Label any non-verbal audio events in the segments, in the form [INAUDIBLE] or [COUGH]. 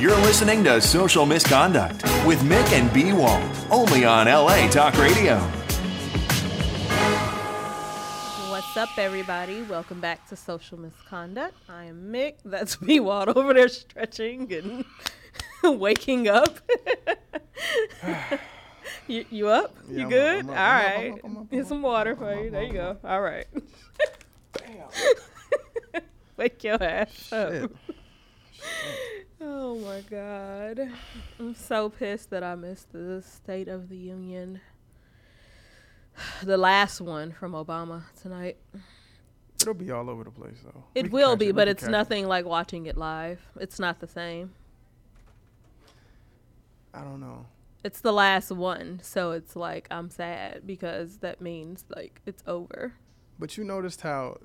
You're listening to Social Misconduct with Mick and B Wall, only on LA Talk Radio. What's up, everybody? Welcome back to Social Misconduct. I am Mick. That's [LAUGHS] B Wall over there stretching and [LAUGHS] waking up. [LAUGHS] you, you up? Yeah, you good? I'm up, I'm up, right. I'm up, I'm up, I'm Here's up, some I'm water up, for I'm you. up, There you go. up. All right. Wake your ass up. Shit. Oh my god. I'm so pissed that I missed the State of the Union. The last one from Obama tonight. It'll be all over the place though. It can will be, we but it's catch it. nothing like watching it live. It's not the same. I don't know. It's the last one, so it's like I'm sad because that means like it's over. But you noticed how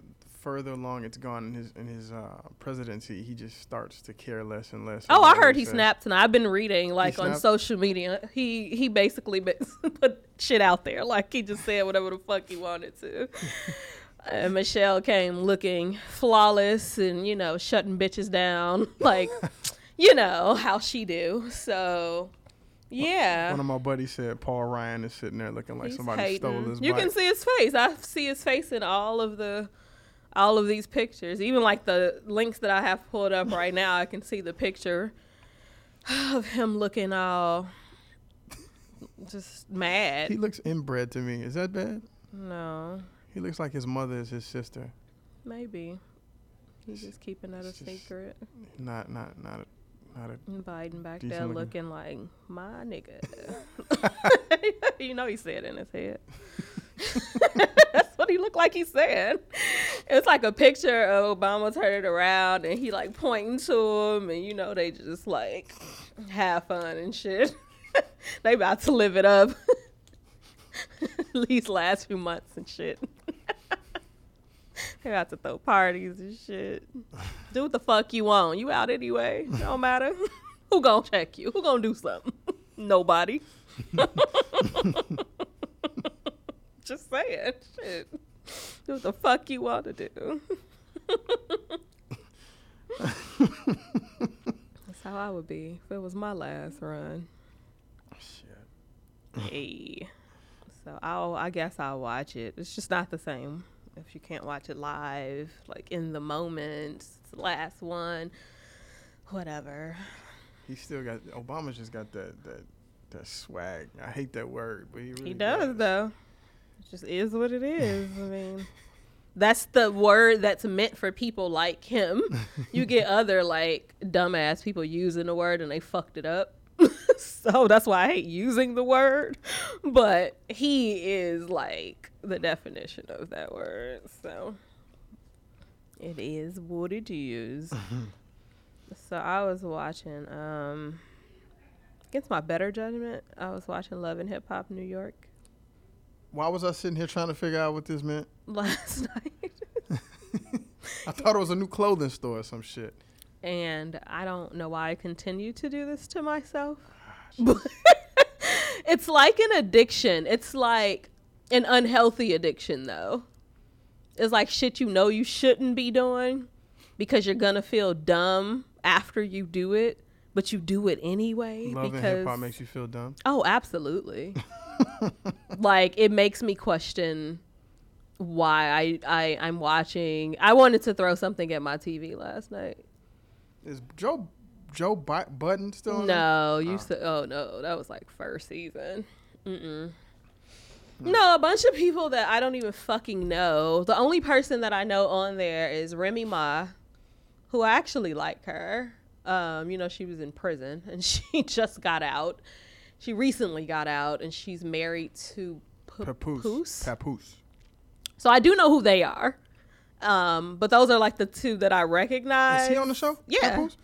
further along it's gone in his in his uh, presidency, he just starts to care less and less. Oh, I heard he snapped tonight. I've been reading like on social media. He he basically [LAUGHS] put shit out there. Like he just said whatever the fuck he wanted to. [LAUGHS] and Michelle came looking flawless and you know shutting bitches down [LAUGHS] like you know how she do. So yeah. One of my buddies said Paul Ryan is sitting there looking like He's somebody stole his You bike. can see his face. I see his face in all of the all of these pictures. Even like the links that I have pulled up right now, I can see the picture of him looking all just mad. He looks inbred to me. Is that bad? no, He looks like his mother is his sister. maybe he's just keeping that a It's secret. Not not not a, not a. Biden back there looking. looking like my nigga. [LAUGHS] [LAUGHS] you know he said in his head. [LAUGHS] What he looked like he said. [LAUGHS] It's like a picture of Obama turning around and he like pointing to him and you know they just like have fun and shit. [LAUGHS] they about to live it up. [LAUGHS] These last few months and shit. they about to throw parties and shit. Do what the fuck you want. You out anyway. Don't matter. Who gonna check you? Who gonna do something? Nobody. Just saying. Shit. Do what the fuck you want to do. That's how I would be if it was my last run. Shit. Hey. So I'll I guess I'll watch it. It's just not the same if you can't watch it live, like in the moment. It's the last one. Whatever. He still got Obama's just got that that that swag. I hate that word, but he really He does though. Just is what it is. I mean, [LAUGHS] that's the word that's meant for people like him. You get [LAUGHS] other like dumbass people using the word and they fucked it up. [LAUGHS] so that's why I hate using the word. But he is like the definition of that word. So it is what it is. so I was watching um against my better judgment, I was watching Love and Hip Hop New York Why was I sitting here trying to figure out what this meant? [LAUGHS] last night. [LAUGHS] I thought it was a new clothing store or some shit. and I don't know why I continue to do this to myself. Ah, [LAUGHS] but it's like an addiction. It's like an unhealthy addiction, though. It's like shit you know you shouldn't be doing because you're gonna feel dumb after you do it, but you do it anyway. Love and because hip hop makes you feel dumb. Oh, absolutely. [LAUGHS] like it makes me question why I, I I'm watching. I wanted to throw something at my TV last night. Is Joe Joe Bi- Budden still on there? No, you oh. said oh no, that was like first season. Mm-mm. No, a bunch of people that I don't even fucking know. The only person that I know on there is Remy Ma, who I actually like her. Um, you know, she was in prison and [LAUGHS] she just got out. She recently got out and she's married to P- Papoose. Papoose. So I do know who they are. Um, but those are like the two that I recognize. Is he on the show? Yeah. Papoose?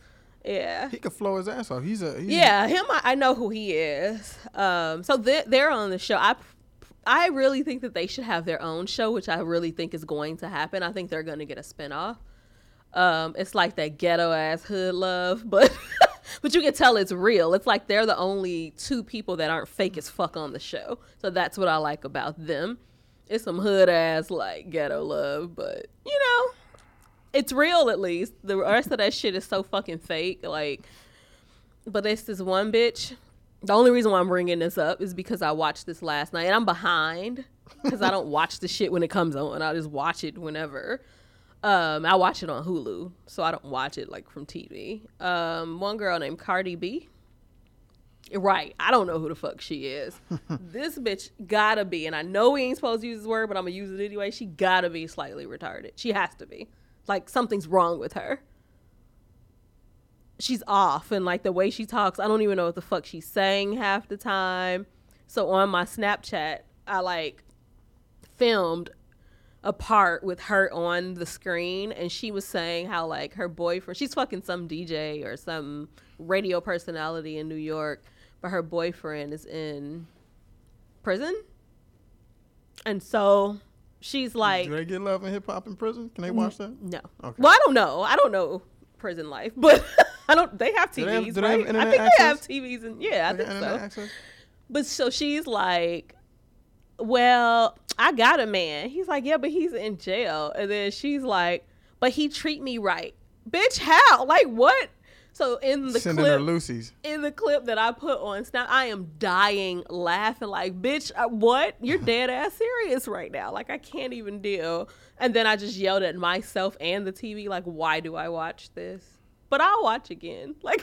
Yeah. He could flow his ass off. He's a he's Yeah, him. I, I know who he is. Um, so they're, they're on the show. I, I really think that they should have their own show, which I really think is going to happen. I think they're going to get a spinoff. Um, it's like that ghetto ass hood love, [LAUGHS] but but you can tell it's real. It's like they're the only two people that aren't fake as fuck on the show. So that's what I like about them. It's some hood ass like ghetto love, but you know, it's real at least. The rest of that shit is so fucking fake. Like But it's this one bitch. The only reason why I'm bringing this up is because I watched this last night and I'm behind because I don't watch the shit when it comes on. I just watch it whenever. Um, I watch it on Hulu, so I don't watch it like from TV. Um, one girl named Cardi B. Right, I don't know who the fuck she is. [LAUGHS] this bitch gotta be, and I know we ain't supposed to use this word, but I'm gonna use it anyway. She gotta be slightly retarded. She has to be. Like something's wrong with her she's off and like the way she talks i don't even know what the fuck she's saying half the time so on my snapchat i like filmed a part with her on the screen and she was saying how like her boyfriend she's fucking some dj or some radio personality in new york but her boyfriend is in prison and so she's like Do they get love and hip hop in prison? Can they watch that? no Okay. well i don't know i don't know prison life but [LAUGHS] i don't they have tvs Do they have- do they have right i think they have tvs and yeah i think so access? but so she's like, Well, I got a man. He's like, Yeah, but he's in jail. And then she's like, But he treat me right. Bitch, how? Like what? So in the Sending her clip Lucy's. in the clip that I put on Snap, I am dying laughing like, bitch, uh, what? You're [LAUGHS] dead ass serious right now. Like I can't even deal. And then I just yelled at myself and the TV like, why do I watch this? But I'll watch again. [LAUGHS] Like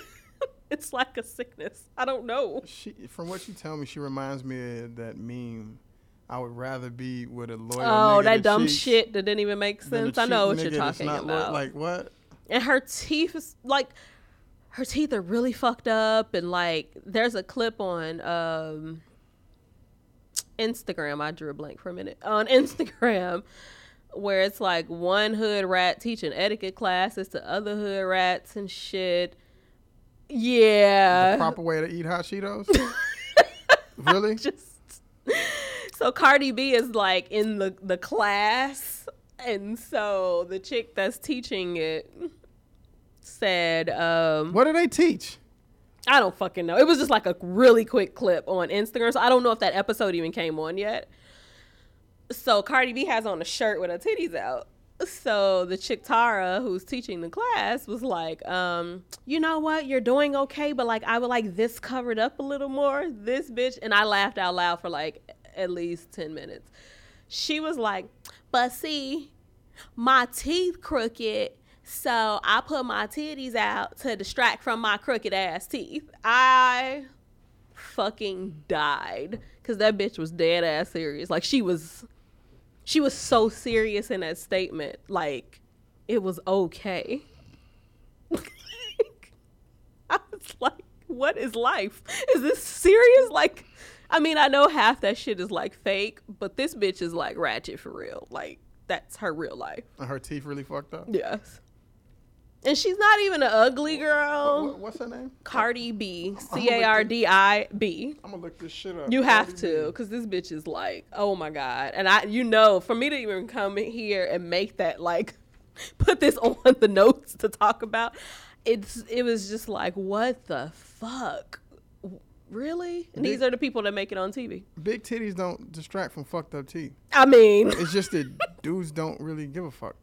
it's like a sickness. I don't know. She, from what you tell me, she reminds me of that meme. I would rather be with a loyal. Oh, that dumb cheats shit that didn't even make sense. I know what you're talking not lo- about. Like what? and her teeth is like her teeth are really fucked up and like there's a clip on um Instagram. I drew a blank for a minute. On [LAUGHS] Instagram where it's like one hood rat teaching etiquette classes to other hood rats and shit. Yeah. The proper way to eat hot Cheetos? [LAUGHS] really? [LAUGHS] just so Cardi B is like in the the class, and so the chick that's teaching it said, um, What do they teach? I don't fucking know. It was just like a really quick clip on Instagram, so I don't know if that episode even came on yet. So Cardi B has on a shirt with her titties out. So the chick Tara, who's teaching the class, was like, um, you know what, you're doing okay, but like I would like this covered up a little more. This bitch, and I laughed out loud for like at least ten minutes. She was like, but see, my teeth crooked, so I put my titties out to distract from my crooked ass teeth. I fucking died because that bitch was dead ass serious. Like she was, she was so serious in that statement. Like it was okay. [LAUGHS] I was like, what is life? Is this serious? Like, I mean, I know half that shit is like fake, but this bitch is like ratchet for real. Like that's her real life. And her teeth really fucked up. Yes. And she's not even an ugly girl. What- what's her name? Cardi B, C A R D I B. I'm gonna look this shit up. You have Cardi to, cause this bitch is like, oh my god. And I, you know, for me to even come in here and make that like, [LAUGHS] put this on the [LAUGHS] notes to talk about, it's it was just like, what the fuck, really? And these are the people that make it on TV. Big titties don't distract from fucked up teeth. I mean, It's just that [LAUGHS] dudes don't really give a fuck.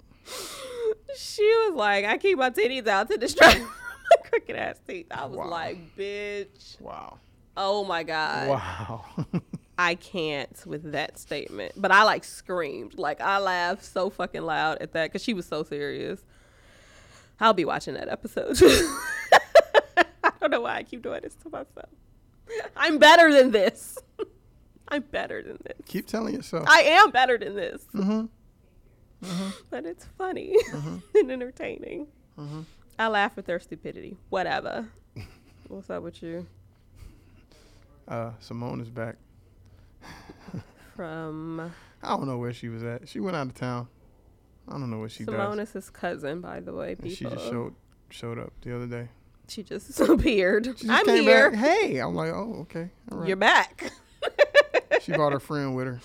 she was like, I keep my titties out to distract [LAUGHS] from my crooked ass teeth. I was Wow. like, bitch, Wow. oh my god. Wow. [LAUGHS] I can't with that statement. But I like screamed. Like I laughed so fucking loud at that because she was so serious. I'll be watching that episode. I don't know why I keep doing this to myself. I'm better than this. [LAUGHS] I'm better than this. Keep telling yourself. I am better than this. Mm-hmm. [LAUGHS] But it's funny [LAUGHS] and entertaining. I laugh at their stupidity. Whatever. What's up with you? Uh, Simone is back. From I don't know where she was at. She went out of town. I don't know what she Simone does. Simonis' cousin, by the way. And she just showed showed up the other day. She just [LAUGHS] appeared. She just I'm here. Back. Hey, I'm like, oh, okay. All right. You're back. [LAUGHS] She brought her friend with her.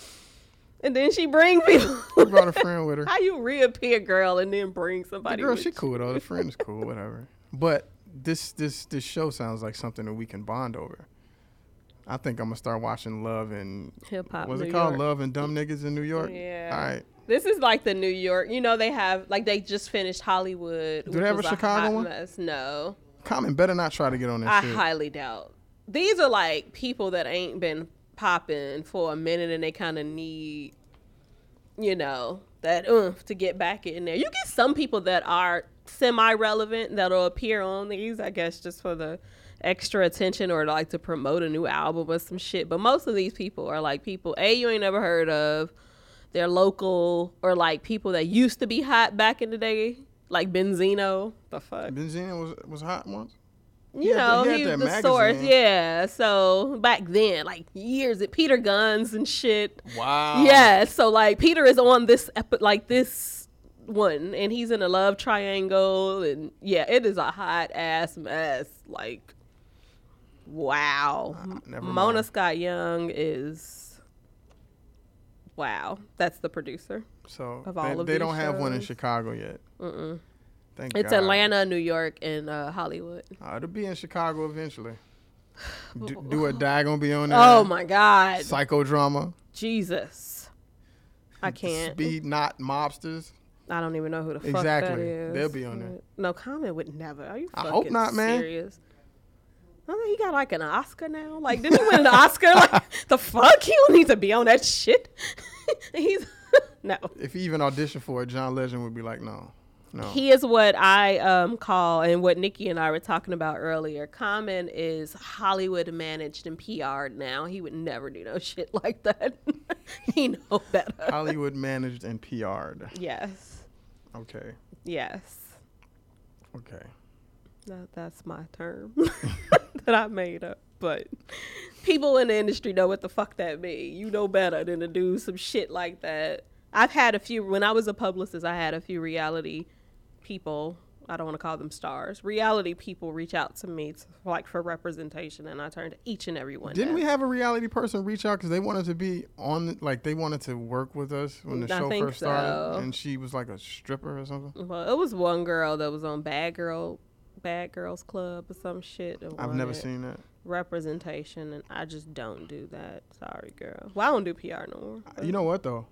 and then she bring people. She brought her friend with her. How you reappear, girl, and then bring The somebody? girl, with she cool though. The friend is cool, [LAUGHS] whatever. But this this this show sounds like something that we can bond over. I think I'm gonna start watching Love and Hip hop. what's New it called? York. Love and Dumb Niggas in New York. Yeah. All right. This is like the New York. You know they have like they just finished Hollywood. Do they have a was Chicago one? Mess. No, Common better not try to get on that I shit. highly doubt. These are like people that ain't been popping for a minute and they kind of need, you know, that oomph to get back in there. You get some people that are semi relevant that'll appear on these, I guess, just for the extra attention or like to promote a new album or some shit. But most of these people are like people, A, you ain't never heard of. They're local or like people that used to be hot back in the day, like Benzino. The fuck? Benzino was was hot once. you had know, the- he he, had the that source. magazine. Yeah. So back then, like years, it Peter Gunz and shit. Wow. Yeah. So like Peter is on this epi- like this one, and he's in a love triangle, and yeah, it is a hot ass mess. Like, wow. Ah, never Mona. Scott Young is. Wow, that's the producer. So Of they, of they don't have one in. Chicago yet. Mm-mm. Thank It's God. Atlanta, New York, and uh, Hollywood. Uh, it'll be in Chicago eventually. [SIGHS] Do, Do or Die gonna be on there? Oh my God, Psychodrama. Jesus! I can't. Speed Knot Mobstaz. I don't even know who the fuck Exactly. that is. They'll be on there. No, Common would never. Are you I fucking hope not, man. serious? I think he got like an Oscar now. Like, didn't he win an Oscar? [LAUGHS] Like, the fuck? He don't need to be on that shit. [LAUGHS] He's [LAUGHS] no. If he even auditioned for it, John Legend would be like, no, no. He is what I um call and what Nikki and I were talking about earlier. Common is Hollywood managed and PR'd now. He would never do no [LAUGHS] shit like that. [LAUGHS] he know better. Hollywood managed and PR'd. yes. Okay. Yes. Okay. That, that's my term that I made up. But people in the industry know what the fuck that means. You know better than to do some shit like that. I've had a few when I was a publicist. I had a few reality people. I don't want to call them stars. Reality people reach out to me to, like for representation, and I turned each and every one. Didn't down. we have a reality person reach out because they wanted to be on, like they wanted to work with us when the I show first started, so. and she was like a stripper or something. Well, it was one girl that was on Bad Girl, Bad Girls Club or some shit. I've never seen that. Representation and I just don't do that. Sorry, girl. Well, I don't do PR no more. but- You know what though?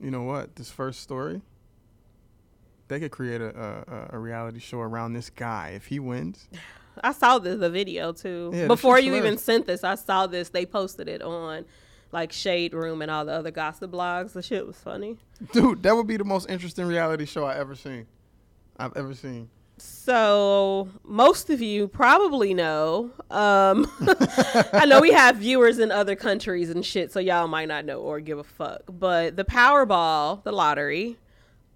You know what? This first story, they could create a, a a reality show around this guy if he wins. [LAUGHS] I saw the, the video too. Yeah, Before you even sent this, I saw this. They posted it on like Shade Room and all the other gossip blogs. The shit was funny. Dude, that would be the most interesting reality show I ever seen. I've ever seen. So most of you probably know. Um, [LAUGHS] I know we have viewers in other countries and shit, so y'all might not know or give a fuck. But the Powerball, the lottery,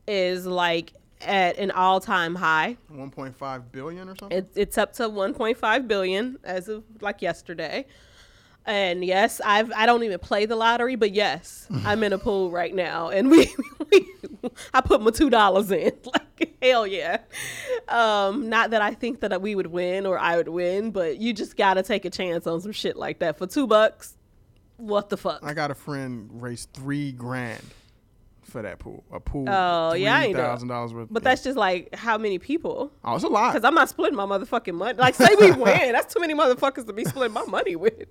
is like at an all-time high. 1.5 billion or something. It, it's up to 1.5 billion as of like yesterday. And yes, I've I don't even play the lottery, but yes, I'm in a pool right now, and we, [LAUGHS] we I put my two dollars in. [LAUGHS] Like hell yeah. Um, not that I think that we would win or I would win, but you just gotta take a chance on some shit like that for two bucks. What the fuck? I got a friend raised three grand for that pool. A pool. Oh, yeah, I thousand dollars worth. But yeah. that's just like how many people? oh, it's a lot. Because I'm not splitting my motherfucking money. Like, say we [LAUGHS] win, that's too many motherfuckers to be splitting my money with.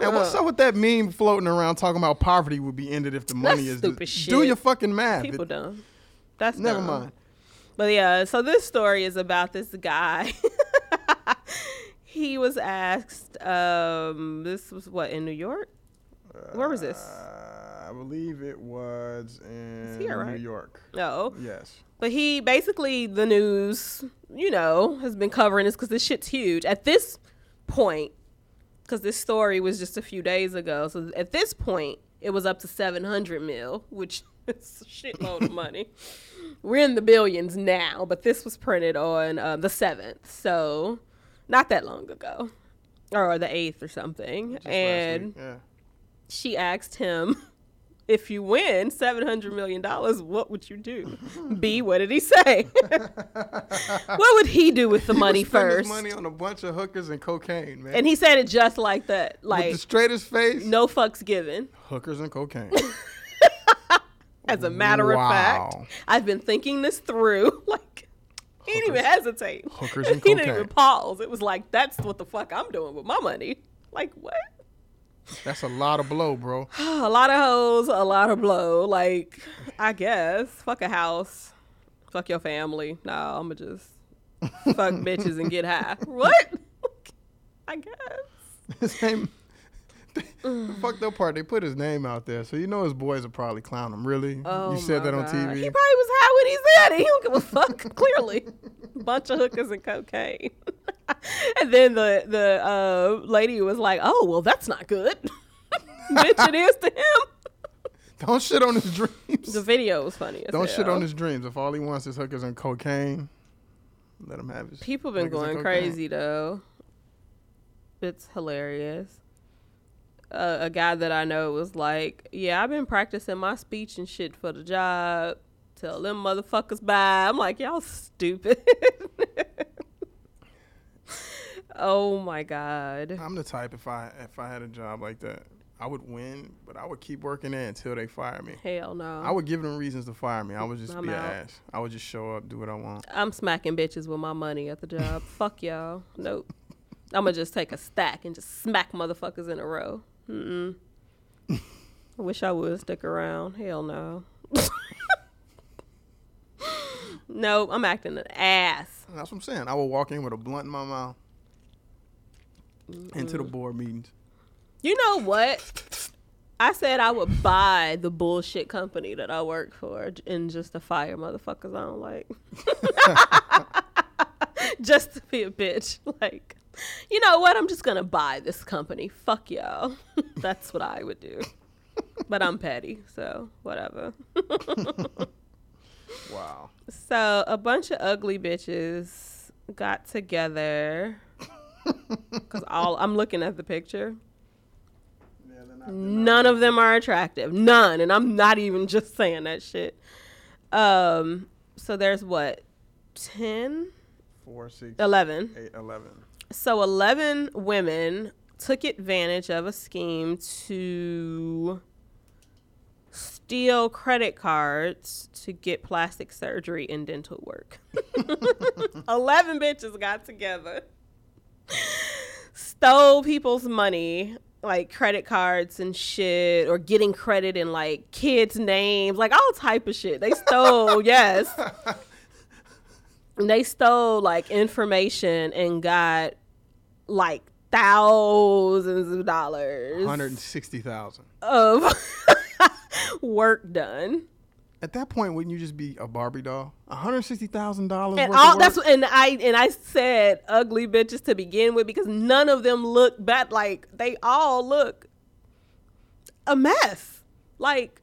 And what's up with that meme floating around talking about poverty would be ended if the money is stupid Do shit. your fucking math. People It- dumb. That's never dumb. mind. But yeah, so this story is about this guy. [LAUGHS] he was asked. Um, this was what in New York. Where was this? Uh, I believe it was in here, New? York. No, Yes. but he basically the news, you know, has been covering this because this shit's huge at this point. Because this story was just a few days ago, so at this point it was up to seven hundred mil, which [LAUGHS] is a shitload of money. We're in the billions now, but this was printed on um, the seventh, so not that long ago, or the eighth or something. Just and yeah. she asked him, [LAUGHS] "If you win seven hundred million dollars, what would you do?" [LAUGHS] B, what did he say? [LAUGHS] what would he do with the money Spend his first? money on a bunch of hookers and cocaine, man. And he said it just like that, with like the straightest face. no fucks given. Hookers and cocaine. [LAUGHS] As a matter of fact, I've been thinking this through. Like he didn't even hesitate. Hookers and cocaine. he didn't even pause. It was like that's what the fuck I'm doing with my money. Like what? That's a lot of blow, bro. [SIGHS] a lot of hoes, a lot of blow. Like, I guess. Fuck a house. Fuck your family. No, I'ma just [LAUGHS] fuck bitches and get high. What? [LAUGHS] I guess. [LAUGHS] His name. the [SIGHS] fucked up part, they put his name out there, so you know his boys will probably clown him. Really? Oh you said that on God. TV. He probably was high when he said it. He don't give a fuck. clearly, bunch of hookers and cocaine. [LAUGHS] and then the the uh, lady was like, "Oh, well, that's not good." [LAUGHS] Bitch, it is to him. [LAUGHS] Don't shit on his dreams. The video was funny. As Don't shit on his dreams. If all he wants is hookers and cocaine, let him have his. People been going crazy though. It's hilarious. Uh, a guy that I know was like, "Yeah, I've been practicing my speech and shit for the job. Tell them motherfuckers bye." I'm like, "Y'all stupid." Oh my god. I'm the type if I if I had a job like that, I would win, but I would keep working there until they fire me. Hell no. I would give them reasons to fire me. I would just I'm be an out. ass. I would just show up, do what I want. I'm smacking bitches with my money at the job. [LAUGHS] Fuck y'all. Nope. I'm gonna just take a stack and just smack motherfuckers in a row. Mm-mm. I wish I would stick around. Hell no. [LAUGHS] nope. I'm acting an ass. That's what I'm saying. I would walk in with a blunt in my mouth into the mm. board meetings. You know what? I said I would buy the bullshit company that I work for and just to fire motherfuckers I don't like. [LAUGHS] just to be a bitch. [LAUGHS] Like, you know what? I'm just gonna buy this company. Fuck y'all. [LAUGHS] That's what I would do. But I'm petty, so whatever. Wow. So a bunch of ugly bitches got together. Cause all I'm looking at the picture. None of them are attractive. None. And I'm not even [LAUGHS] just saying that shit. Um, so there's what? 10? Four, six, 11. eight, 11. So 11 women took advantage of a scheme to steal credit cards to get plastic surgery and dental work. [LAUGHS] 11 bitches got together, stole people's money, like credit cards and shit, or getting credit in like kids' names, like all type of shit. They stole, [LAUGHS] yes. They stole like information and got like thousands of dollars 160,000. of [LAUGHS] work done. At that point, wouldn't you just be a Barbie doll? $160,000 And worth all of that's work? and I and I said ugly bitches to begin with because none of them look bad like they all look a mess. Like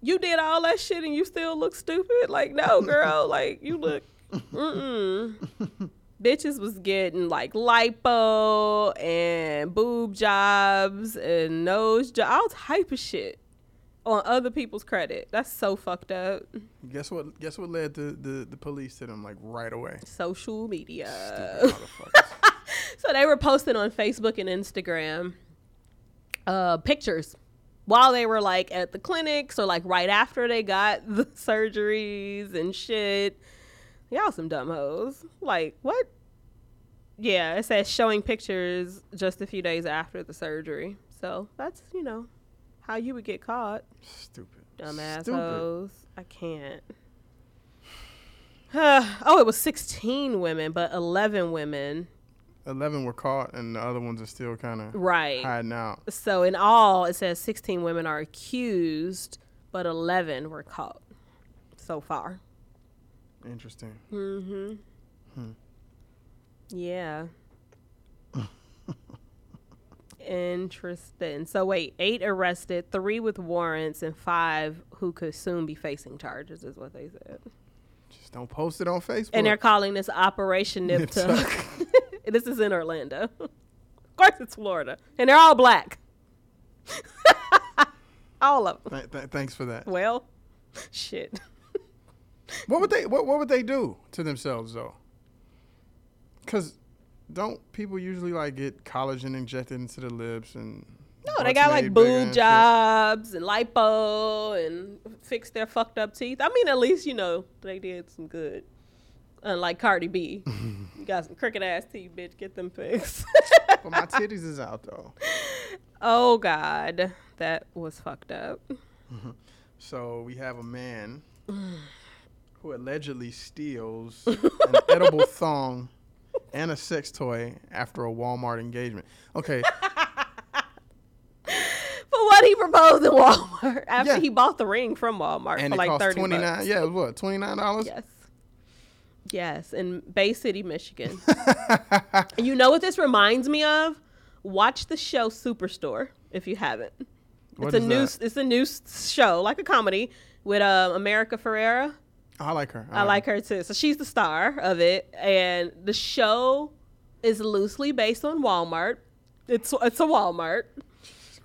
you did all that shit and you still look stupid. Like no [LAUGHS] girl, like you look mm-mm. Bitches was getting like lipo and boob jobs and nose job, all type of shit on other people's credit. That's so fucked up. Guess what? Guess what led the, the, the police to them like right away? Social media. [LAUGHS] So they were posting on Facebook and Instagram uh, pictures while they were like at the clinics or like right after they got [LAUGHS] the surgeries and shit. Y'all some dumb hoes. Like, what? Yeah, it says showing pictures just a few days after the surgery. So that's, you know, how you would get caught. Stupid. Dumb assholes. I can't. [SIGHS] oh, it was 16 women, but 11 women. 11 were caught, and the other ones are still kind of Right. hiding out. So in all, it says 16 women are accused, but 11 were caught so far. Interesting. Mm-hmm. Hmm. Yeah. Interesting. So wait, eight arrested, three with warrants, and five who could soon be facing charges, is what they said. Just don't post it on Facebook. And they're calling this Operation Nip Tuck. [LAUGHS] this is in Orlando. [LAUGHS] of course, it's Florida, and they're all black. [LAUGHS] all of them. Th- th- thanks for that. Well, shit. What would they what, what would they do to themselves though? Cuz don't people usually like get collagen injected into the lips and No, they got like boob jobs and lipo and fix their fucked up teeth. I mean, at least you know they did some good. Unlike Cardi B, [LAUGHS] you got some crooked ass teeth, bitch. Get them fixed. But my titties is out though. [LAUGHS] oh God, that was fucked up. [LAUGHS] So we have a man [SIGHS] who allegedly steals an edible thong and a sex toy after a Walmart engagement. Okay, [LAUGHS] but what he proposed in Walmart after Yeah. he bought the ring from Walmart and for like cost thirty twenty bucks. Yeah, it was what twenty nine dollars. Yes. Yes, in Bay City, Michigan. [LAUGHS] You know what this reminds me of? Watch the show Superstore if you haven't. What it's a new that? it's a new show, like a comedy with uh, America Ferrera. Oh, I like her. I like her too. So she's the star of it, and the show is loosely based on Walmart. It's it's a Walmart,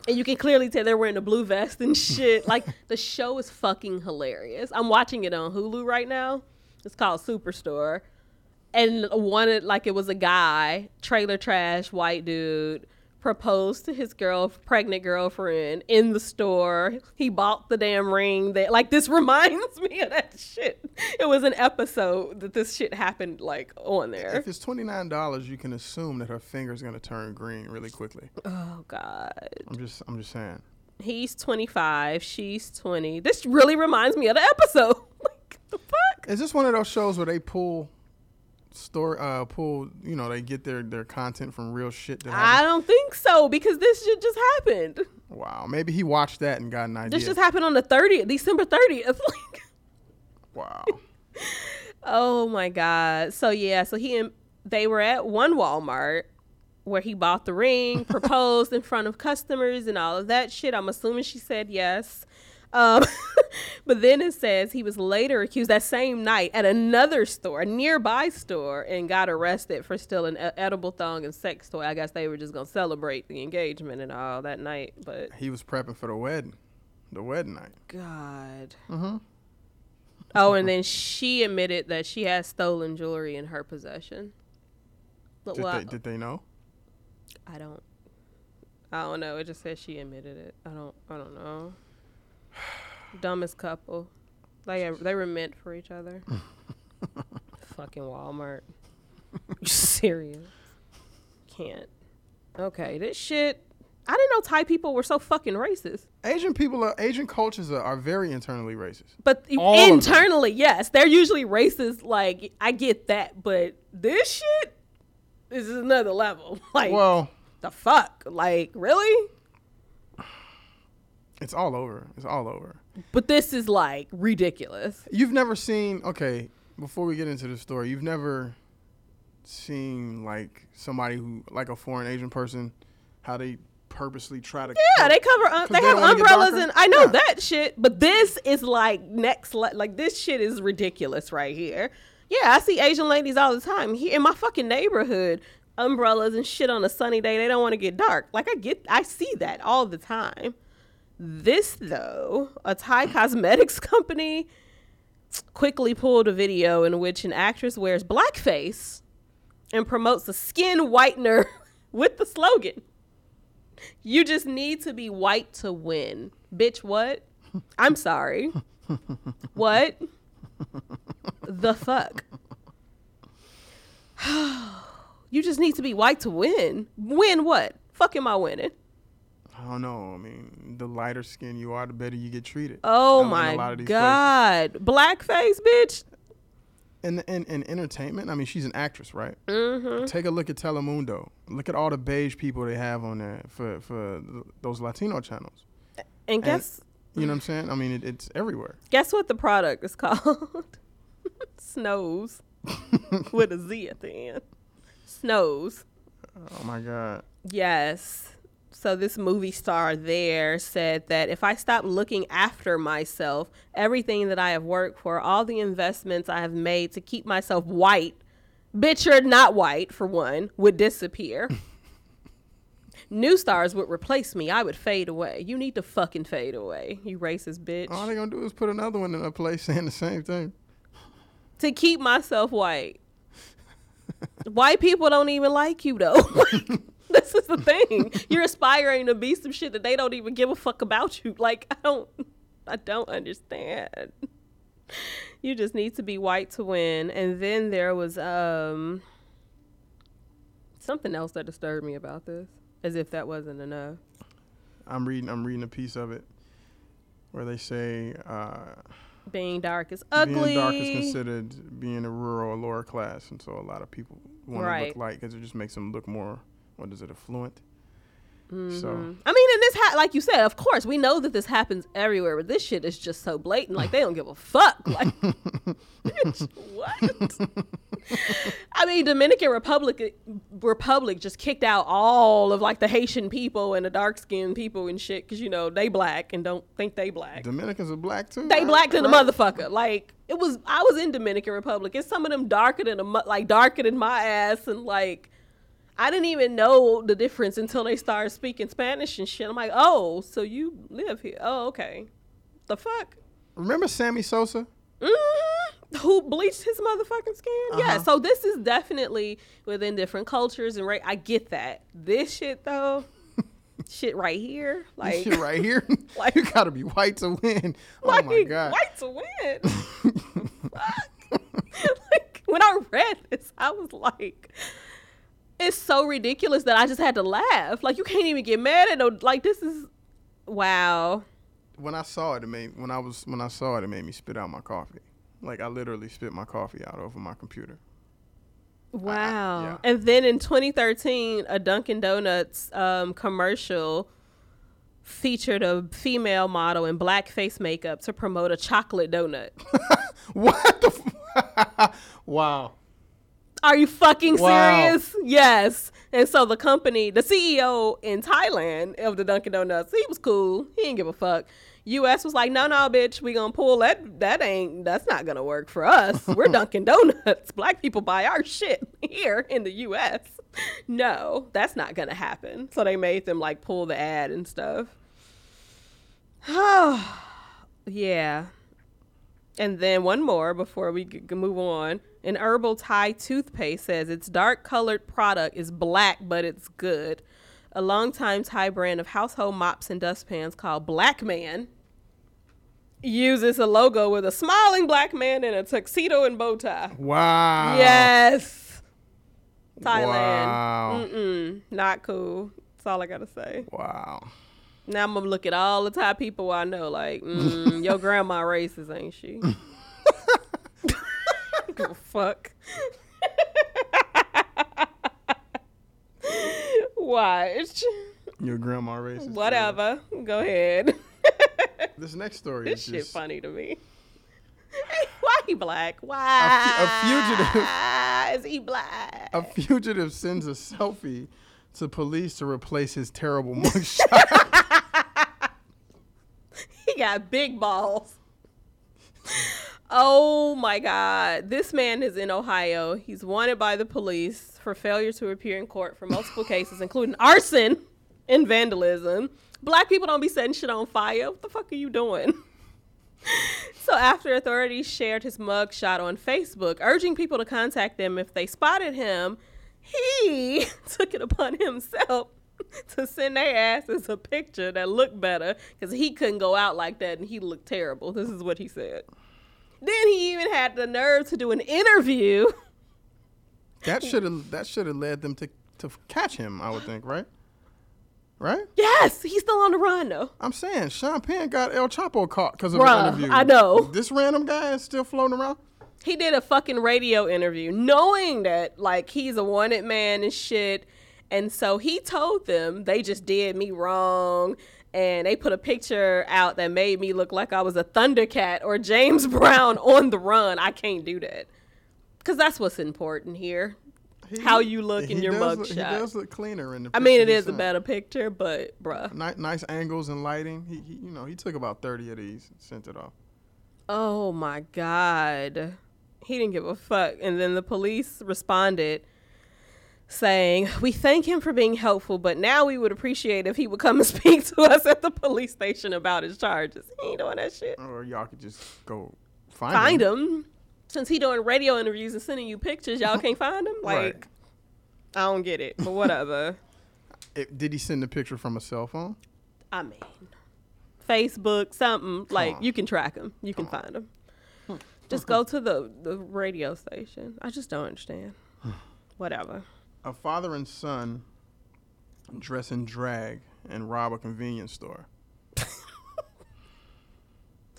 and you can clearly tell they're wearing a blue vest and shit. [LAUGHS] like the show is fucking hilarious. I'm watching it on Hulu right now. It's called Superstore, and one like it was a guy, trailer trash, white dude. Proposed to his girl, pregnant girlfriend in the store. He bought the damn ring. That like this [LAUGHS] reminds me of that shit. It was an episode that this shit happened like on there. If it's twenty nine dollars, you can assume that her finger's gonna turn green really quickly. Oh God. I'm just, I'm just saying. He's 25. She's 20. This really reminds me of the episode. [LAUGHS] like the fuck. Is this one of those shows where they pull store, uh, pull, you know, they get their their content from real shit that I don't think so because this shit just happened. Wow, maybe he watched that and got an idea. This just happened on the 30th, December 30th. [LAUGHS] Like, wow. oh my god. So yeah, so he and they were at one Walmart where he bought the ring, [LAUGHS] proposed in front of customers and all of that shit. I'm assuming she said yes. Um, [LAUGHS] but then it says he was later accused that same night at another store, a nearby store, and got arrested for stealing an edible thong and sex toy. I guess they were just gonna celebrate the engagement and all that night. But He was prepping for the wedding, the wedding night. God. Mm-hmm. Oh, and then she admitted that she had stolen jewelry in her possession. But Did, well, they, did they know? I don't. I don't know. It just says she admitted it. I don't. I don't know. Dumbest couple. They they were meant for each other. [LAUGHS] Fucking Walmart. You [LAUGHS] serious? Can't. Okay, this shit. I didn't know Thai people were so fucking racist. Asian people are Asian cultures are, are very internally racist. But All internally, yes, they're usually racist. Like I get that, but this shit is another level. [LAUGHS] Like Well, the fuck? Like really? it's all over. It's all over. But this is like ridiculous. You've never seen okay, before we get into the story, you've never seen like somebody who like a foreign Asian person how they purposely try to Yeah, they cover. Um, 'Cause they they have don't wanna get umbrellas, and I know Yeah. that shit. But this is like next. Le- like this shit is ridiculous right here. Yeah, I see Asian ladies all the time here in my fucking neighborhood. Umbrellas and shit on a sunny day. They don't want to get dark. Like I get, I see that all the time. This though, a Thai cosmetics [LAUGHS] company quickly pulled a video in which an actress wears blackface and promotes a skin whitener [LAUGHS] with the slogan you just need to be white to win. Bitch, what? I'm sorry. what? the fuck? [SIGHS] you just need to be white to win. Win what? Fuck am I winning? I don't know. I mean, the lighter skin you are, the better you get treated. Oh in a lot my god. Blackface, bitch. In, in in entertainment, I mean, she's an actress, right? Mm-hmm. Take a look at Telemundo. Look at all the beige people they have on there for for those Latino channels. And guess You know what I'm saying? I mean, it, it's everywhere. guess what the product is [LAUGHS] called? Snowz. [LAUGHS] With a Z at the end. Snowz. Oh my god. Yes. So this movie star there said that if I stop looking after myself, everything that I have worked for, all the investments I have made to keep myself white, bitch, you're not white for one, would disappear. [LAUGHS] New stars would replace me. I would fade away. You need to fucking fade away, you racist bitch. All they're gonna do is put another one in a place saying the same thing. to keep myself white. [LAUGHS] White people don't even like you though. [LAUGHS] [LAUGHS] This is the thing. You're aspiring to be some shit that they don't even give a fuck about you. Like I don't I don't understand. You just need to be white to win. And then there was um something else that disturbed me about this. As if that wasn't enough. I'm reading I'm reading a piece of it where they say uh, Being dark is ugly. Being dark is considered being a rural or lower class, and so a lot of people want to look like because it just makes them look more. What is it? Affluent. So Mhm. I mean, and this, ha- like you said, of course, we know that this happens everywhere, but this shit is just so blatant. Like they don't give a fuck. Like, [LAUGHS] bitch, what? [LAUGHS] I mean, Dominican Republic, Republic just kicked out all of like the Haitian people and the dark skinned people and shit because you know they black and don't think they black. Dominicans are black too. They right? black than a motherfucker. Like it was, I was in Dominican Republic. It's some of them darker than a like darker than my ass, and like I didn't even know the difference until they started speaking Spanish and shit. I'm like, oh, so you live here? Oh, okay. The fuck? Remember Sammy Sosa? Mm-hmm. Who bleached his motherfucking skin? Yeah. Uh-huh. So this is definitely within different cultures and right. I get that. This shit though, [LAUGHS] shit right here, This like, shit right here. [LAUGHS] like- [LAUGHS] you gotta be white to win. Oh my god. white to win. Fuck. like when I read this, I was like, it's so ridiculous that I just had to laugh. Like you can't even get mad at no. Like this is, wow. when I saw it, it made when I was when I saw it, it made me spit out my coffee. Like I literally spit my coffee out over my computer. Wow. yeah. And then in 2013, a Dunkin' Donuts um, commercial featured a female model in blackface makeup to promote a chocolate donut. [LAUGHS] What the? F- [LAUGHS] wow. Are you fucking Wow. serious? Yes. And so the company, the CEO in Thailand of the Dunkin' Donuts, he was cool. He didn't give a fuck. US was like, no, no, bitch, we gonna pull that. That ain't. That's not gonna work for us. [LAUGHS] We're Dunkin' Donuts. Black people buy our shit here in the US. No, that's not gonna happen. So they made them like pull the ad and stuff. [SIGHS] yeah. And then one more before we g- move on. An herbal Thai toothpaste says its dark colored product is black, but it's good. A longtime Thai brand of household mops and dustpans called Black Man uses a logo with a smiling black man in a tuxedo and bow tie. Wow. Yes. Thailand. Wow. Mm-mm. Not cool. That's all I gotta say. Wow. Now I'm gonna look at all the Thai people I know, like, mm, [LAUGHS] your grandma racist, ain't she? [LAUGHS] Fuck. Watch. Your grandma racist. Whatever. Go ahead. This next story this is shit just funny to me. Why he black? Why? a fugitive [LAUGHS] Is he black? a fugitive sends a selfie to police to replace his terrible mugshot. [LAUGHS] He got big balls. Oh my God. This man is in Ohio. He's wanted by the police for failure to appear in court for multiple [LAUGHS] cases, including arson and vandalism. Black people don't be setting shit on fire. What the fuck are you doing? [LAUGHS] So after authorities shared his mugshot on Facebook, urging people to contact them if they spotted him, he took it upon himself [LAUGHS] to send their asses a picture that looked better because he couldn't go out like that and he looked terrible. This is what he said. Then he even had the nerve to do an interview. [LAUGHS] that should have that should have led them to to catch him. I would think, right? Right? Yes, he's still on the run though. I'm saying Sean Penn got El Chapo caught because of Bruh, an interview. I know. This random guy is still floating around. he did a fucking radio interview knowing that like he's a wanted man and shit and so he told them they just did me wrong and they put a picture out that made me look like i was a thundercat or james [LAUGHS] brown on the run i can't do that because that's what's important here He- How you look in your mugshot. He does look cleaner in the. i mean it is is a better picture but bruh Ni- nice angles and lighting. He, he, you know, he took about thirty of these, and sent it off. Oh my God. He didn't give a fuck. And then the police responded saying, We thank him for being helpful, but now we would appreciate if he would come and [LAUGHS] speak to us at the police station about his charges. He ain't doing that shit. Or y'all could just go find, Find him. him. Since he doing radio interviews and sending you pictures, y'all can't find him? Like, Right. I don't get it, but whatever. [LAUGHS] It- did he send a picture from a cell phone? I mean, Facebook, something like on. you can track them, you can find them. Just go to the the radio station. I just don't understand. Whatever. A father and son dress in drag and rob a convenience store.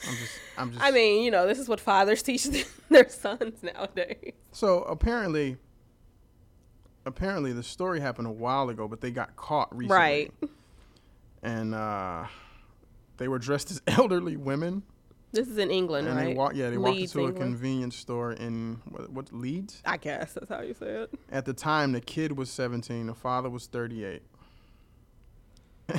I'm just, I'm just. I mean, you know, this is what fathers teach [LAUGHS] their sons nowadays. So apparently, apparently the story happened a while ago, but they got caught recently. Right. And uh, they were dressed as [LAUGHS] elderly women, This is in England, and right? they walked. Yeah, they walked Leeds, into a convenience store in what, what Leeds. I guess that's how you say it. At the time, the kid was 17. The father was 38. [LAUGHS]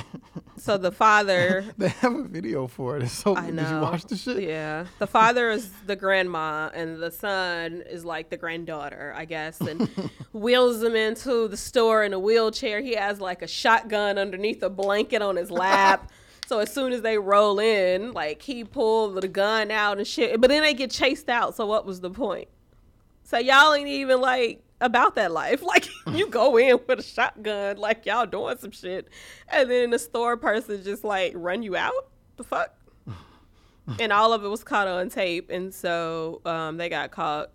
So the father, [LAUGHS] They have a video for it. It's so. I Did know. you watch the shit? yeah, the father is the grandma, and the son is like the granddaughter, I guess, and [LAUGHS] wheels him into the store in a wheelchair. He has like a shotgun underneath a blanket on his lap. So as soon as they roll in, like he pulled the gun out and shit, but then they get chased out. So what was the point? So y'all ain't even like about that life. [LAUGHS] Like you go in with a shotgun, like y'all doing some shit, and then the store person just like run you out. The fuck? [LAUGHS] and all of it was caught on tape, and so um, they got caught.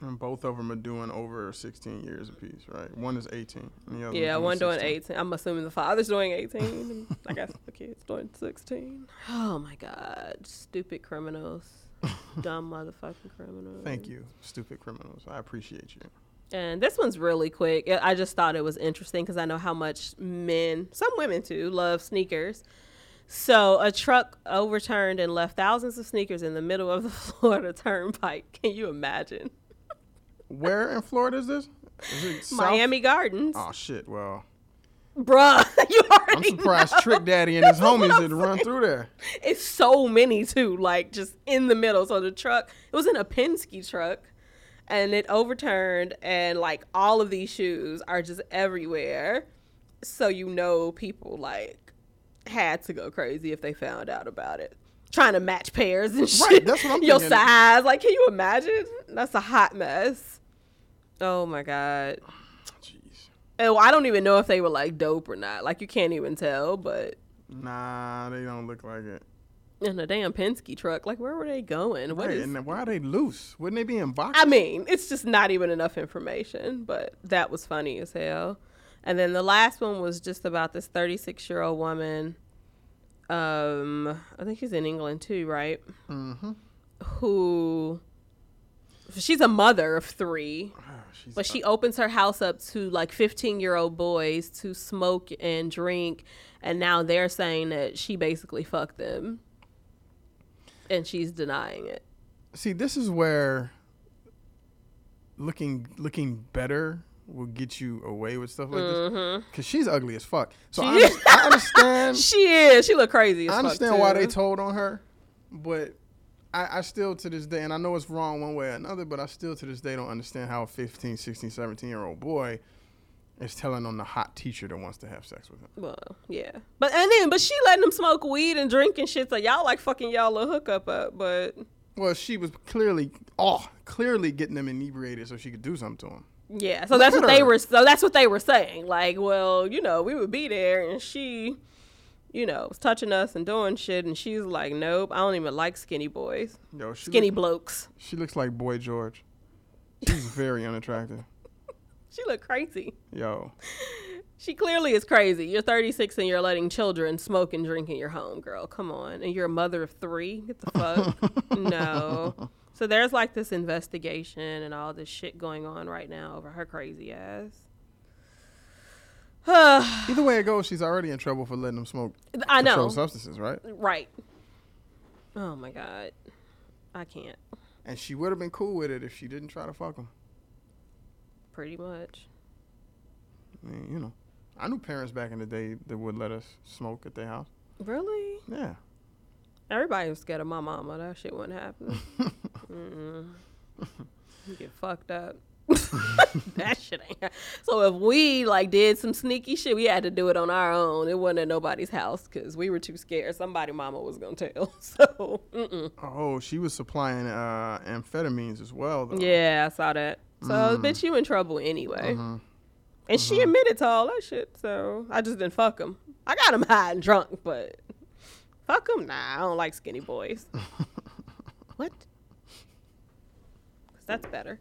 And both of them are doing over 16 years apiece, right? One is 18, and the other. Yeah, one doing 18. I'm assuming the father's doing 18. and I guess the kid's doing 16. Oh my god, stupid criminals, [LAUGHS] dumb motherfucking criminals. Thank you, stupid criminals. I appreciate you. And this one's really quick. I I just thought it was interesting because I know how much men, some women too, love sneakers. So a truck overturned and left thousands of sneakers in the middle of the [LAUGHS] Florida Turnpike. Can you imagine? Where in Florida is this? Is it? Miami Gardens, Oh shit! Well, bruh. [LAUGHS] You already. I'm surprised know. Trick Daddy and his [LAUGHS] homies did run through there. It's so many too, like just in the middle. So the truck, it was in a Penske truck, and it overturned, and like all of these shoes are just everywhere. So you know, people like had to go crazy if they found out about it. Trying to match pairs and shit. Right, that's what I'm [LAUGHS] Your thinking. size, like, can you imagine? That's a hot mess. Oh my god. Jeez. Oh, I don't even know if they were like dope or not. Like you can't even tell, but Nah, they don't look like it. in a damn Penske truck. Like, where were they going? What Right, is? and why are they loose? Wouldn't they be in boxes? I mean, it's just not even enough information. But that was funny as hell. And then the last one was just about this 36 year old woman. Um, I think she's in England too, right? mm-hmm. Who? She's a mother of three. She's But she opens her house up to like 15 year old boys to smoke and drink. And now they're saying that she basically fucked them. And she's denying it. See, this is where looking looking better will get you away with stuff like this. Cause she's ugly as fuck. So I, Mm-hmm. I understand. [LAUGHS] She is. She look crazy as I understand why they told on her, but I, I still to this day, and I know it's wrong one way or another, but I still to this day don't understand how a 15, 16, 17 year old boy is telling on the hot teacher that wants to have sex with him. Well, yeah. But and then but she letting them smoke weed and drink and shit. So y'all like fucking y'all little hookup up, but Well, she was clearly, oh, clearly getting them inebriated so she could do something to him. Yeah, so that's at what they were. So that's what they were saying. Like, well, you know, we would be there, and she, you know, was touching us and doing shit, and she's like, nope, I don't even like skinny boys, Yo, she skinny look- blokes. She looks like Boy George. [LAUGHS] She's very unattractive. She look crazy. Yo, She clearly is crazy. You're 36 and you're letting children smoke and drink in your home, girl. Come on, and you're a mother of three. Get the fuck. [LAUGHS] no. So there's like this investigation and all this shit going on right now over her crazy ass. [SIGHS] either way it goes, she's already in trouble for letting them smoke I know. substances, right? Right. Oh my god. I can't. And she would have been cool with it if she didn't try to fuck him. Pretty much. I mean, you know, I knew parents back in the day that would let us smoke at their house. Really? Yeah. Everybody was scared of my mama. That shit wouldn't happen. [LAUGHS] Mm-mm. You get fucked up. [LAUGHS] that shit ain't. So if we like did some sneaky shit, we had to do it on our own. It wasn't at nobody's house because we were too scared. Somebody mama was gonna tell. [LAUGHS] So mm-mm. Oh, she was supplying uh, amphetamines as well, though. yeah, I saw that. So Mm. bitch, you in trouble anyway. Mm-hmm. And she admitted to all that shit. So I just didn't fuck him. I got him [LAUGHS] high and drunk, but fuck him. Nah, I don't like skinny boys. what? Cause that's better.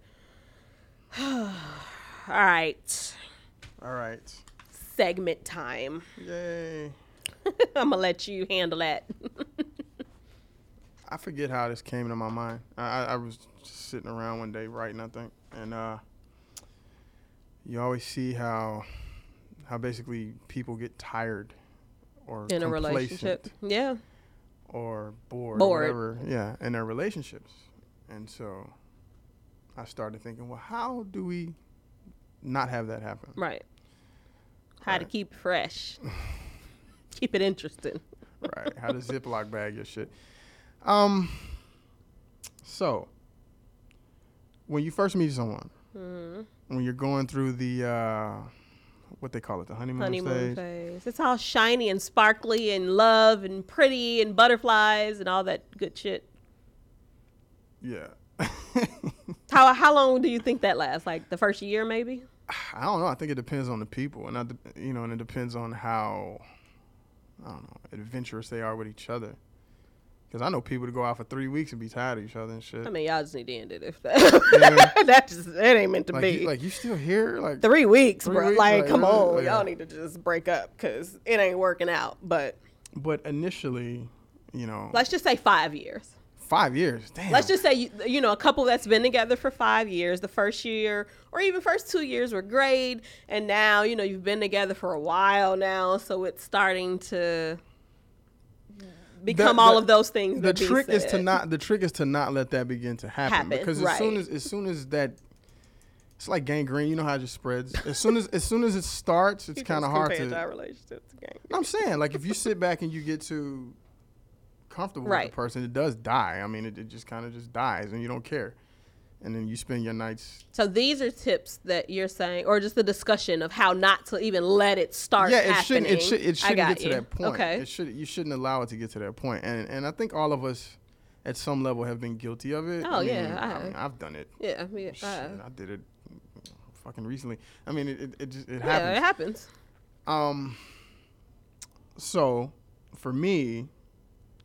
[SIGHS] all right, All right. segment time. Yay. [LAUGHS] I'm gonna let you handle that. [LAUGHS] I forget how this came to my mind. I, I, I was just sitting around one day writing, I think, and uh, you always see how how basically people get tired or In a relationship. Yeah. or bored, Bored. or whatever. Yeah, in their relationships, and so I started thinking, well, how do we not have that happen? Right. How to keep it fresh. [LAUGHS] keep it interesting. right. How to [LAUGHS] Ziploc bag your shit. Um. So, when you first meet someone, hmm when you're going through the uh, what they call it, the honeymoon, Honeymoon stage. phase. It's all shiny and sparkly and love and pretty and butterflies and all that good shit. Yeah. [LAUGHS] How how long do you think that lasts? Like the first year, maybe? I don't know. I think it depends on the people, and I, you know, and it depends on how I don't know adventurous they are with each other. Because I know people to go out for three weeks and be tired of each other and shit. I mean, y'all just need to end it if [LAUGHS] Yeah. that. [LAUGHS] that just it ain't meant to like, be. you, like you still here? Like Three weeks, Three bro. weeks? Like, Like, come really? on, Like, y'all need to just break up because it ain't working out. But but initially, you know, let's just say five years. Five years. Damn. Let's just say you, you know a couple that's been together for five years. The first year or even first two years were great, and now you know you've been together for a while now, so it's starting to become The- all the- of those things. the trick is to not the trick is to not let that begin to happen, Happen, because as soon as as soon as that it's like gangrene you know how it just spreads as soon as as soon as it starts it's kind of hard to our relationship to gang. i'm saying like if you sit back and you get too comfortable with Right. the person it does die i mean it, it just kind of just dies and you don't care and then you spend your nights So these are tips that you're saying, or just the discussion of how not to even let it start. yeah it happening. shouldn't it, should, it I shouldn't get to that point Okay. it should you shouldn't allow it to get to that point. and and i think all of us at some level have been guilty of it Oh, I mean, yeah, I I have. mean, i've done it yeah. I mean, Shit, uh, I did it fucking recently. I mean, it it, it, just, it yeah, happens. it happens. Um. So, for me,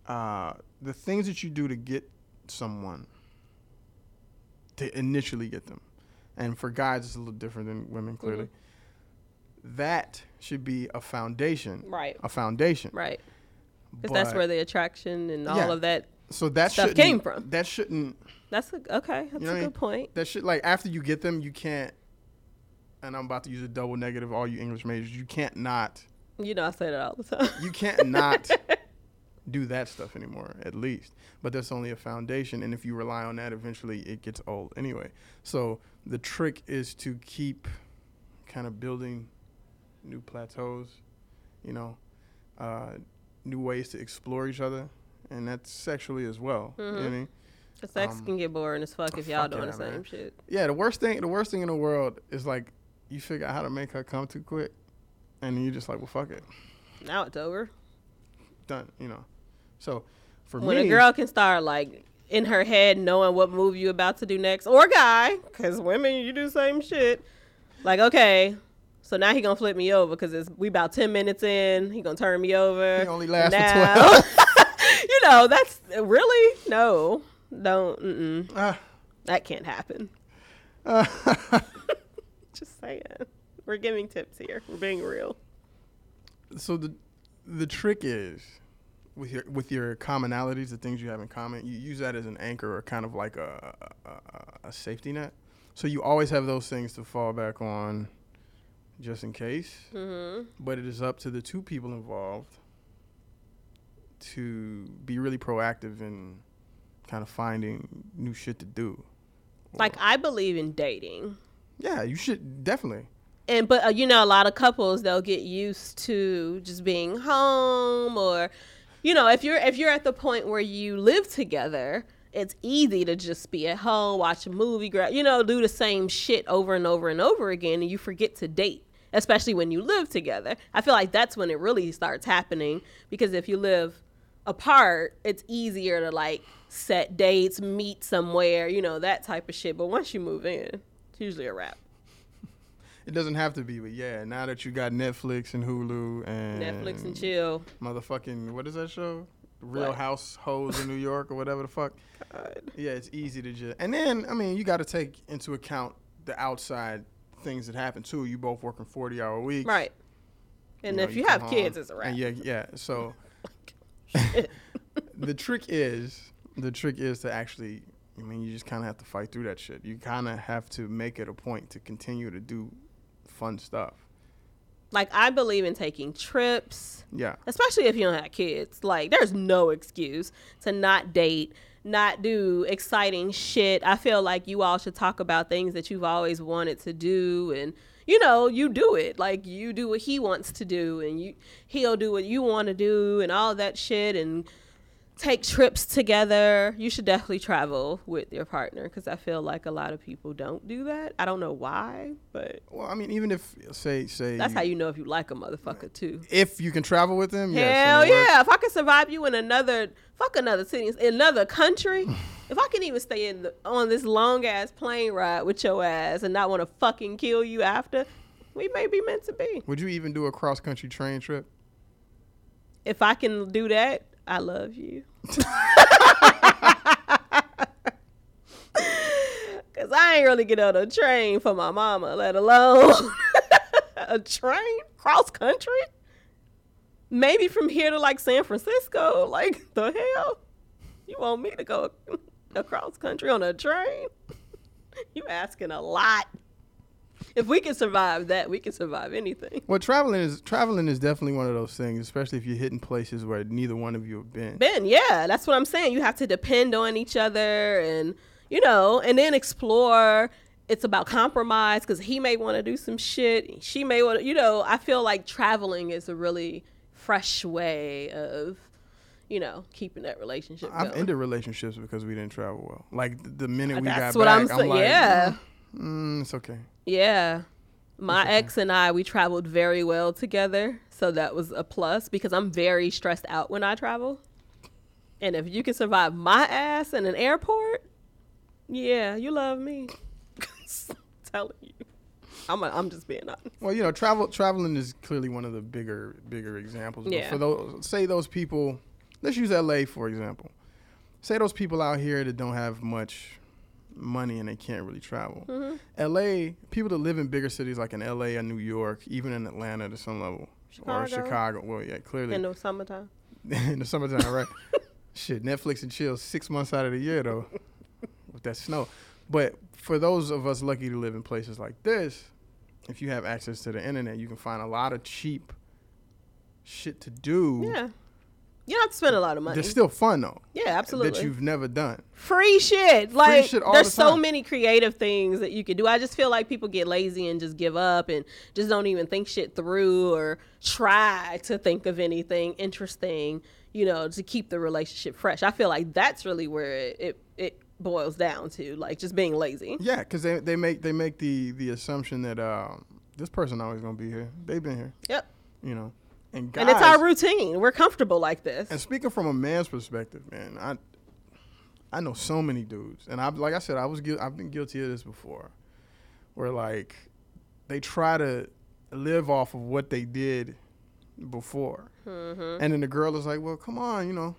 uh, the things that you do to get someone, to initially get them, and for guys it's a little different than women clearly. That should be a foundation. Right. A foundation. Right. Because that's where the attraction and all Yeah. of that. So that stuff came from. That shouldn't. That's a, okay. That's know a what I mean? good point. That should like after you get them, you can't. And I'm about to use a double negative. All you English majors, you can't not. You know, I say that all the time. You can't not [LAUGHS] do that stuff anymore. At least, but that's only a foundation, and if you rely on that, eventually it gets old anyway. So the trick is to keep kind of building new plateaus. You know, uh, new ways to explore each other, and that's sexually as well. You know what I mean? The sex Um, can get boring as fuck if y'all fuck doing yeah, the same man. shit. Yeah, the worst thing, the worst thing in the world is like you figure out how to make her come too quick, and you're just like, well, fuck it, Now it's over. Done. You know. So for When me, a girl can start like in her head knowing what move you about to do next, or guy, because women you do the same shit. Like okay, so now he gonna flip me over because it's we about ten minutes in. He gonna turn me over. He only lasts for 12. [LAUGHS] you know that's really no, don't. Ah. That can't happen. [LAUGHS] [LAUGHS] Just saying. We're giving tips here. We're being real. so the the trick is with your with your commonalities, the things you have in common, you use that as an anchor or kind of like a a, a, safety net. So you always have those things to fall back on, just in case. Mm-hmm. But it is up to the two people involved to be really proactive in kind of finding new shit to do. Like I believe in dating. Yeah, you should definitely. and but uh, you know a lot of couples they'll get used to just being home or you know if you're if you're at the point where you live together it's easy to just be at home watch a movie gra- you know do the same shit over and over and over again and you forget to date especially when you live together. I feel like that's when it really starts happening because if you live apart it's easier to like set dates meet somewhere you know that type of shit. But once you move in it's usually a wrap It doesn't have to be, but yeah, now that you got Netflix and Hulu and netflix and chill motherfucking what is that show? Real What? House Hoes in New [LAUGHS] York or whatever the fuck. God. Yeah, it's easy to just. And then I mean, you got to take into account the outside things that happen too. You both working forty hour weeks, Right. And know, if you, come have kids, it's a wrap. Yeah, yeah. So [LAUGHS] oh [LAUGHS] the trick is the trick is to actually. I mean, you just kind of have to fight through that shit. You kind of have to make it a point to continue to do fun stuff. Like I believe in taking trips, Yeah. especially if you don't have kids. Like there's no excuse to not date, not do exciting shit. I feel like you all should talk about things that you've always wanted to do and you know, you do it. Like you do what he wants to do and you he'll do what you want to do and all that shit and take trips together. You should definitely travel with your partner cuz I feel like a lot of people don't do that. I don't know why, but Well, I mean, even if say say that's how you know if you like a motherfucker too. if you can travel with them. yes, Hell works. yeah! If I can survive you in another fuck another city, another country, [SIGHS] if I can even stay in the, on this long ass plane ride with your ass and not want to fucking kill you after, we may be meant to be. Would you even do a cross country train trip? If I can do that, I love you. [LAUGHS] Cause I ain't really get on a train for my mama, let alone [LAUGHS] a train cross country. Maybe from here to like San Francisco. Like the hell, you want me to go [LAUGHS] across country on a train? you asking a lot. If we can survive that, we can survive anything. Well, traveling is traveling is definitely one of those things, especially if you're hitting places where neither one of you have been. Ben, yeah, that's what I'm saying. You have to depend on each other and, you know, and then explore. It's about compromise because he may want to do some shit. She may want to, you know, I feel like traveling is a really fresh way of, you know, keeping that relationship I've going. ended relationships because we didn't travel well. Like the minute we That's got what back, I'm saying. like, yeah. mm, it's okay. Yeah. My ex and I, we traveled very well together. So that was a plus because I'm very stressed out when I travel. And if you can survive my ass in an airport, yeah, you love me. [LAUGHS] telling you. I'm, a, I'm just being honest. Well, you know, travel traveling is clearly one of the bigger bigger examples. But Yeah. For those, say those people, let's use L.A. for example. Say those people out here that don't have much money and they can't really travel. Mm-hmm. L.A. people that live in bigger cities like in L.A. or New York, even in Atlanta to some level, or Chicago. Chicago. Well, yeah, clearly In the summertime. [LAUGHS] in the summertime, right? [LAUGHS] Shit, Netflix and chill six months out of the year though, with that snow. But for those of us lucky to live in places like this, if you have access to the internet, you can find a lot of cheap shit to do. Yeah. You don't have to spend a lot of money. That's still fun though. yeah, absolutely. That you've never done. free shit. Like shit all there's the so many creative things that you can do. I just feel like people get lazy and just give up and just don't even think shit through or try to think of anything interesting, you know, to keep the relationship fresh. I feel like that's really where it it, it boils down to, like just being lazy. Yeah, because they, they make they make the the assumption that um, this person always gonna be here. They've been here, Yep. you know. And guys, And it's our routine. We're comfortable like this. And speaking from a man's perspective, man, I I know so many dudes, and I like I said, I was I've been guilty of this before, where like they try to live off of what they did before, Mm-hmm. and then the girl is like, "Well, come on, you know,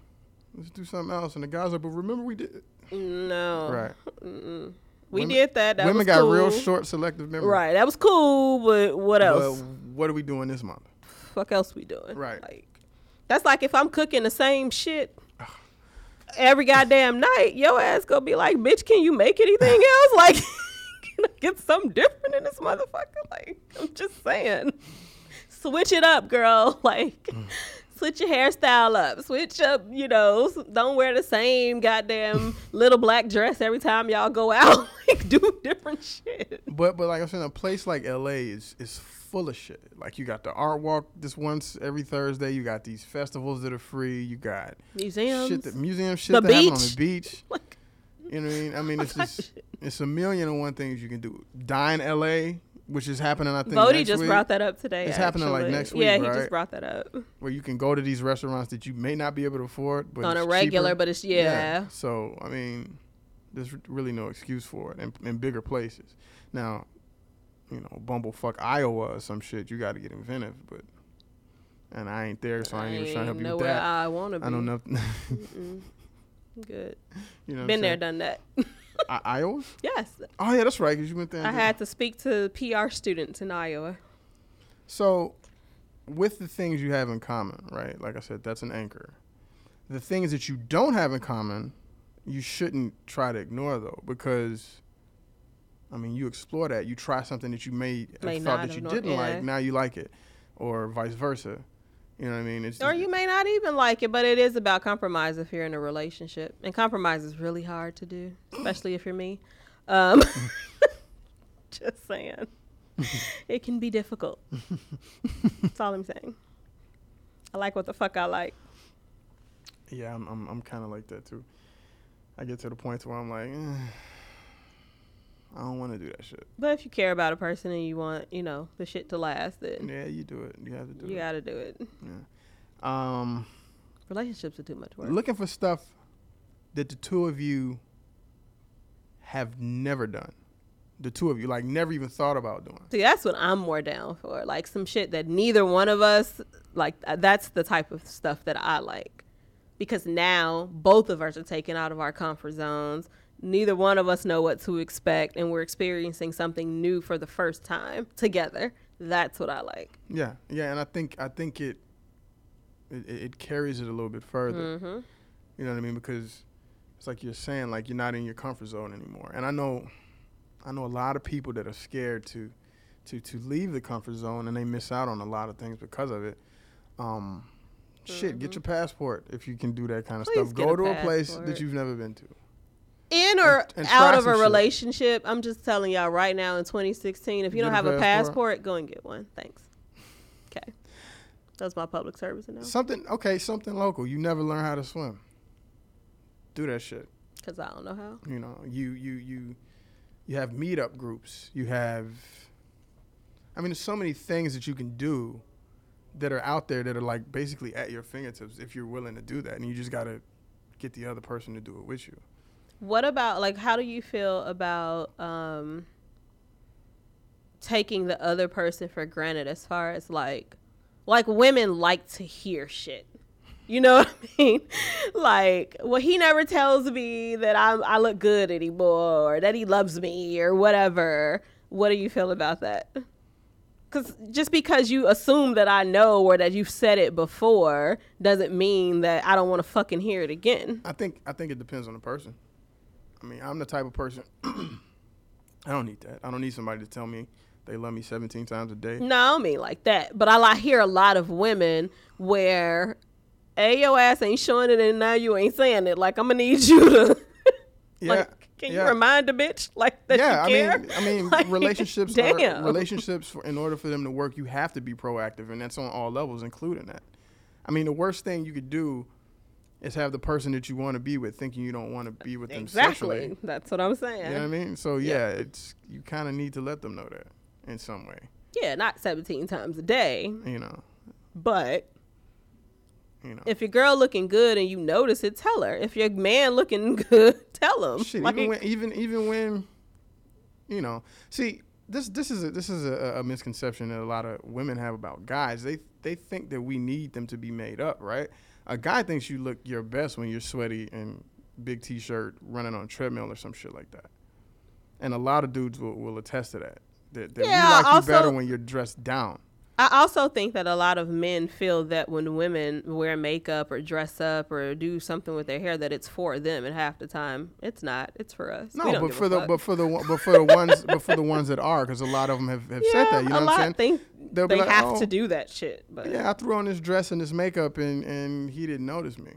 let's do something else," and the guy's like, "But remember we did." no. Right. We Women- did that. That Women got cool. real short selective memory. Right. That was cool, but what else? Well, what are we doing this month? Fuck else we doing? Right. Like that's like if I'm cooking the same shit every goddamn night, your ass gonna be like, bitch, can you make anything [LAUGHS] else? Like [LAUGHS] can I get something different in this motherfucker? Like, I'm just saying. Switch it up, girl. [LAUGHS] Like mm. switch your hairstyle up. Switch up, you know, don't wear the same goddamn little black dress every time y'all go out. like do different shit. But but like I'm saying, a place like LA is is full of shit. Like you got the art walk this once every Thursday. You got these festivals that are free. You got Museums. shit that museum shit The that happen on beach. the beach. [LAUGHS] like You know what I mean? I mean it's [LAUGHS] just it's a million and one things you can do. Dine LA, which is happening I think Bodie just week, brought that up today. It's happening, like, next week, Yeah, he right? just brought that up where you can go to these restaurants that you may not be able to afford, but on a regular, cheaper. but it's yeah. So I mean, there's really no excuse for it in, in bigger places. Now, you know, bumblefuck Iowa or some shit, you got to get inventive, but and I ain't there, so I ain't even trying to help you with that. I want to be. I don't know. [LAUGHS] Good. [LAUGHS] you know, Been there, done that. I- [LAUGHS] Iowa? yes, Oh yeah, that's right. Cause you went there. I had to speak to PR students in Iowa. So, with the things you have in common, right? Like I said, that's an anchor. The things that you don't have in common you shouldn't try to ignore though because I mean you explore that you try something that you may, May have thought that you didn't yeah. like now you like it or vice versa you know what I mean it's Or you may not even like it, but it is about compromise if you're in a relationship. And compromise is really hard to do, especially if you're me. Um, [LAUGHS] just saying. it can be difficult. That's all I'm saying. I like what the fuck I like. yeah I'm I'm, I'm kind of like that too I get to the point where I'm like eh, I don't want to do that shit But if you care about a person and you want, you know, the shit to last, then yeah you do it you have to do you it You gotta do it. Yeah. Um Relationships are too much work. looking for stuff that the two of you have never done. The two of you, like, never even thought about doing. See, that's what I'm more down for. Like some shit that neither one of us like. That's the type of stuff that I like, because now both of us are taken out of our comfort zones. Neither one of us know what to expect, and we're experiencing something new for the first time together. That's what I like. Yeah, yeah, and I think I think it it, it carries it a little bit further. hmm You know what I mean? Because it's like you're saying, like you're not in your comfort zone anymore. And I know, I know a lot of people that are scared to, to to leave the comfort zone, and they miss out on a lot of things because of it. Um, shit, get your passport if you can do that kind of Mm-hmm. Please stuff. Go a to a place that you've never been to. In or And- and out of a shit. relationship, I'm just telling y'all right now in 2016, if you Get don't have a passport. passport, go and get one. Thanks. Okay. That's my public service announcement. Something okay, something local. You never learn how to swim. Do that shit. Because I don't know how. You know, you you you you have meetup groups. You have I mean there's so many things that you can do that are out there that are like basically at your fingertips if you're willing to do that and you just got to get the other person to do it with you. What about like how do you feel about um taking the other person for granted as far as like like women like to hear shit. You know [LAUGHS] what I mean? Like, well, he never tells me that I'm I look good anymore or that he loves me or whatever. What do you feel about that? Cause just because you assume that I know or that you've said it before doesn't mean that I don't want to fucking hear it again. I think I think it depends on the person. I mean, I'm the type of person [CLEARS THROAT] I don't need that. I don't need somebody to tell me they love me 17 times a day. No, I don't mean like that. But I like hear a lot of women where A your ass ain't showing it and now you ain't saying it. Like I'm gonna need you to [LAUGHS] Yeah. like can yeah. you remind a bitch like that yeah, you care? I mean, I mean, [LAUGHS] Like, relationships. Are, Damn. relationships. For, in order for them to work, you have to be proactive, and that's on all levels, including that. I mean, the worst thing you could do is have the person that you want to be with thinking you don't want to be with them Exactly. sexually. That's what I'm saying. You know what I mean? So Yeah. yeah, it's you kind of need to let them know that in some way. Yeah, not 17 times a day, You know, but you know. if your girl looking good and you notice it, tell her. If your man looking [LAUGHS] good, tell him. Shit, Like, even when even even when, you know, see this this is a, this is a, a misconception that a lot of women have about guys. They they think that we need them to be made up, right? A guy thinks you look your best when you're sweaty and big t-shirt running on a treadmill or some shit like that. And a lot of dudes will, will attest to that. That, that Yeah, we like also- you better when you're dressed down. I also think that a lot of men feel that when women wear makeup or dress up or do something with their hair, that it's for them, and half the time it's not. It's for us. No, but for the fuck. but for the but for the ones but for the ones that are, because a lot of them have, have said that. You know a what lot I'm saying? think They'll they like, have "Oh, to do that shit. But yeah, Yeah, I threw on this dress and this makeup, and and he didn't notice me.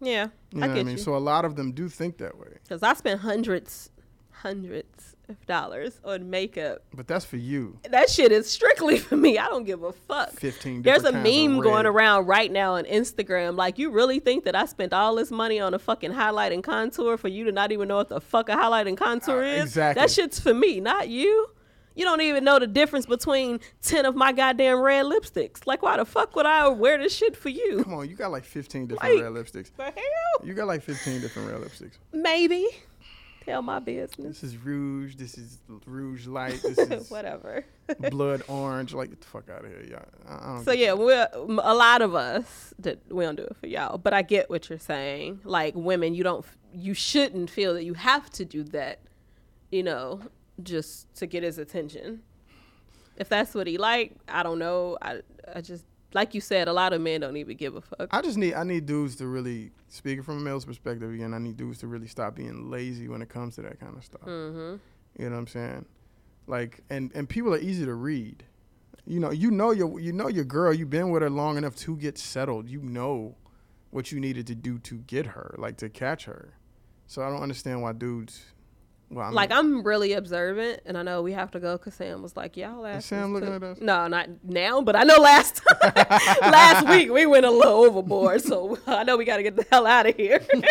Yeah I You know get what I mean? you. So a lot of them do think that way, Because I spent hundreds, hundreds of dollars on makeup. but that's for you. That shit is strictly [LAUGHS] for me. I don't give a fuck. Fifteen. There's a different kinds of meme going around right now on Instagram. Like, you really think that I spent all this money on a fucking highlight and contour for you to not even know what the fuck a highlight and contour Uh, is? exactly. That shit's for me, not you. You don't even know the difference between 10 of my goddamn red lipsticks. Like, why the fuck would I wear this shit for you? Come on, you got like fifteen different Like- red lipsticks. The hell? You got like fifteen different red lipsticks. Maybe. Tell my business. This is rouge. This is rouge light. [LAUGHS] This is Whatever. blood orange. Like get the fuck out of here, y'all. I, I don't So yeah, we're a lot of us that we don't do it for y'all, but I get what you're saying. Like women, you don't, you shouldn't feel that you have to do that, you know, just to get his attention. If that's what he like, I don't know. I I just like you said, a lot of men don't even give a fuck. I just need I need dudes to really speaking from a male's perspective again. I need dudes to really stop being lazy when it comes to that kind of stuff. Mm-hmm. You know what I'm saying? Like and and people are easy to read. You know, you know your you know your girl. You've been with her long enough to get settled. You know what you needed to do to get her, like to catch her. So I don't understand why dudes. Well, I like I'm really observant, and I know we have to go because Sam was like, "Y'all last." Sam looking at us? No, not now, but I know last [LAUGHS] last week we went a little overboard, so I know we got to get the hell out of here. [LAUGHS]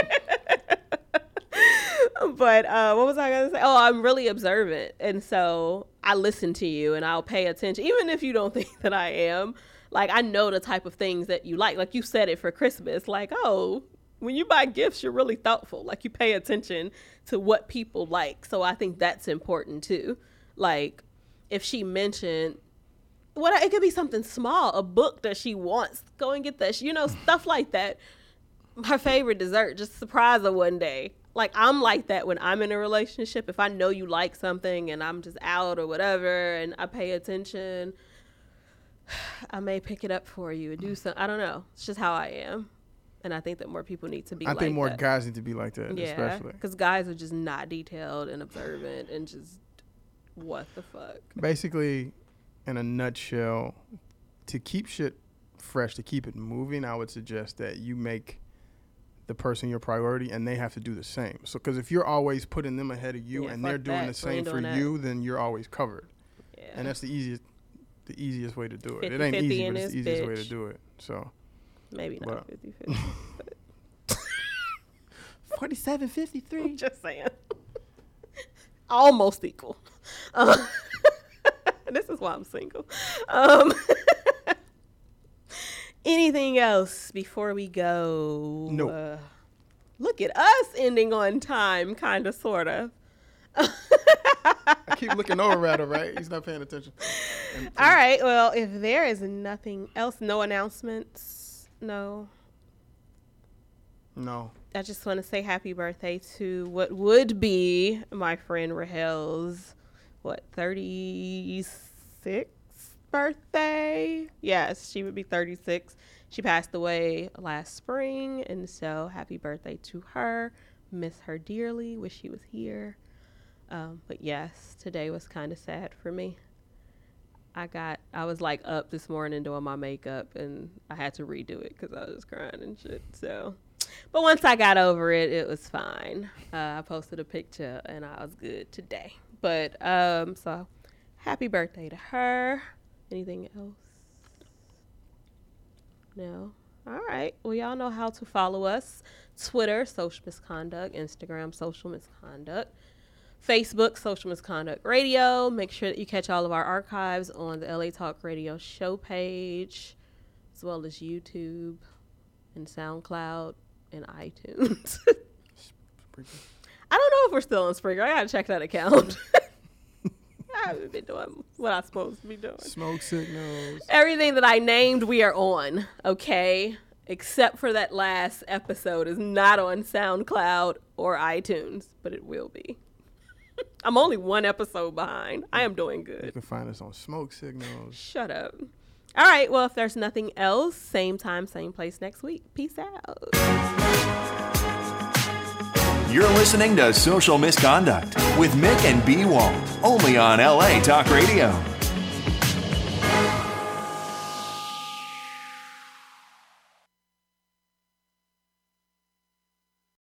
but uh, what was I gonna say? Oh, I'm really observant, and so I listen to you, and I'll pay attention, even if you don't [LAUGHS] think that I am. Like I know the type of things that you like. Like you said it for Christmas. Like oh, when you buy gifts, you're really thoughtful. Like you pay attention to what people like. So I think that's important too. Like if she mentioned what it could be something small, a book that she wants, go and get that. You know, stuff like that. Her favorite dessert, just surprise her one day. Like I'm like that when I'm in a relationship. If I know you like something and I'm just out or whatever, and I pay attention, [SIGHS] I may pick it up for you and do something. I don't know. It's just how I am and I think that more people need to be. I like think more that. guys need to be like that, yeah, especially. because guys are just not detailed and observant and just what the fuck. Basically, in a nutshell, to keep shit fresh, to keep it moving, I would suggest that you make the person your priority and they have to do the same. So, because if you're always putting them ahead of you Yeah, and they're doing that. the same for that. you, then you're always covered. Yeah, And that's the easiest. The easiest way to do it. It 50-50 ain't easy, but it's the easiest way to do it. So, maybe not 50 50. [LAUGHS] 47, 53. just saying. [LAUGHS] Almost equal. Uh, [LAUGHS] this is why I'm single. Um, anything else before we go? Nope. Uh, look at us ending on time, kind of, sort of. I keep looking over at her, right? He's not paying attention. All right. Well, if there is nothing else, no announcements, no. No. I just want to say happy birthday to what would be my friend Rahel's what 36th birthday. Yes, she would be 36. She passed away last spring, and so happy birthday to her. Miss her dearly. Wish she was here. Um, but yes, today was kind of sad for me. I got I was like up this morning doing my makeup and I had to redo it because I was crying and shit. So, but once I got over it, it was fine. Uh, I posted a picture and I was good today. But um, so happy birthday to her. Anything else? No. All right. Well, y'all know how to follow us: Twitter, social misconduct; Instagram, social misconduct. Facebook, Social Misconduct Radio. Make sure that you catch all of our archives on the LA Talk Radio show page, as well as YouTube and SoundCloud and iTunes. [LAUGHS] I don't know if we're still on Springer. I gotta check that account. [LAUGHS] I haven't been doing what I'm supposed to be doing. Smoke signals. Everything that I named, we are on. Okay, except for that last episode is not on SoundCloud or iTunes, but it will be. [LAUGHS] I'm only one episode behind. I am doing good. You can find us on smoke signals. Shut up. All right. Well, if there's nothing else, same time, same place next week. Peace out. You're listening to Social Misconduct with Mick and B Wall, only on LA Talk Radio.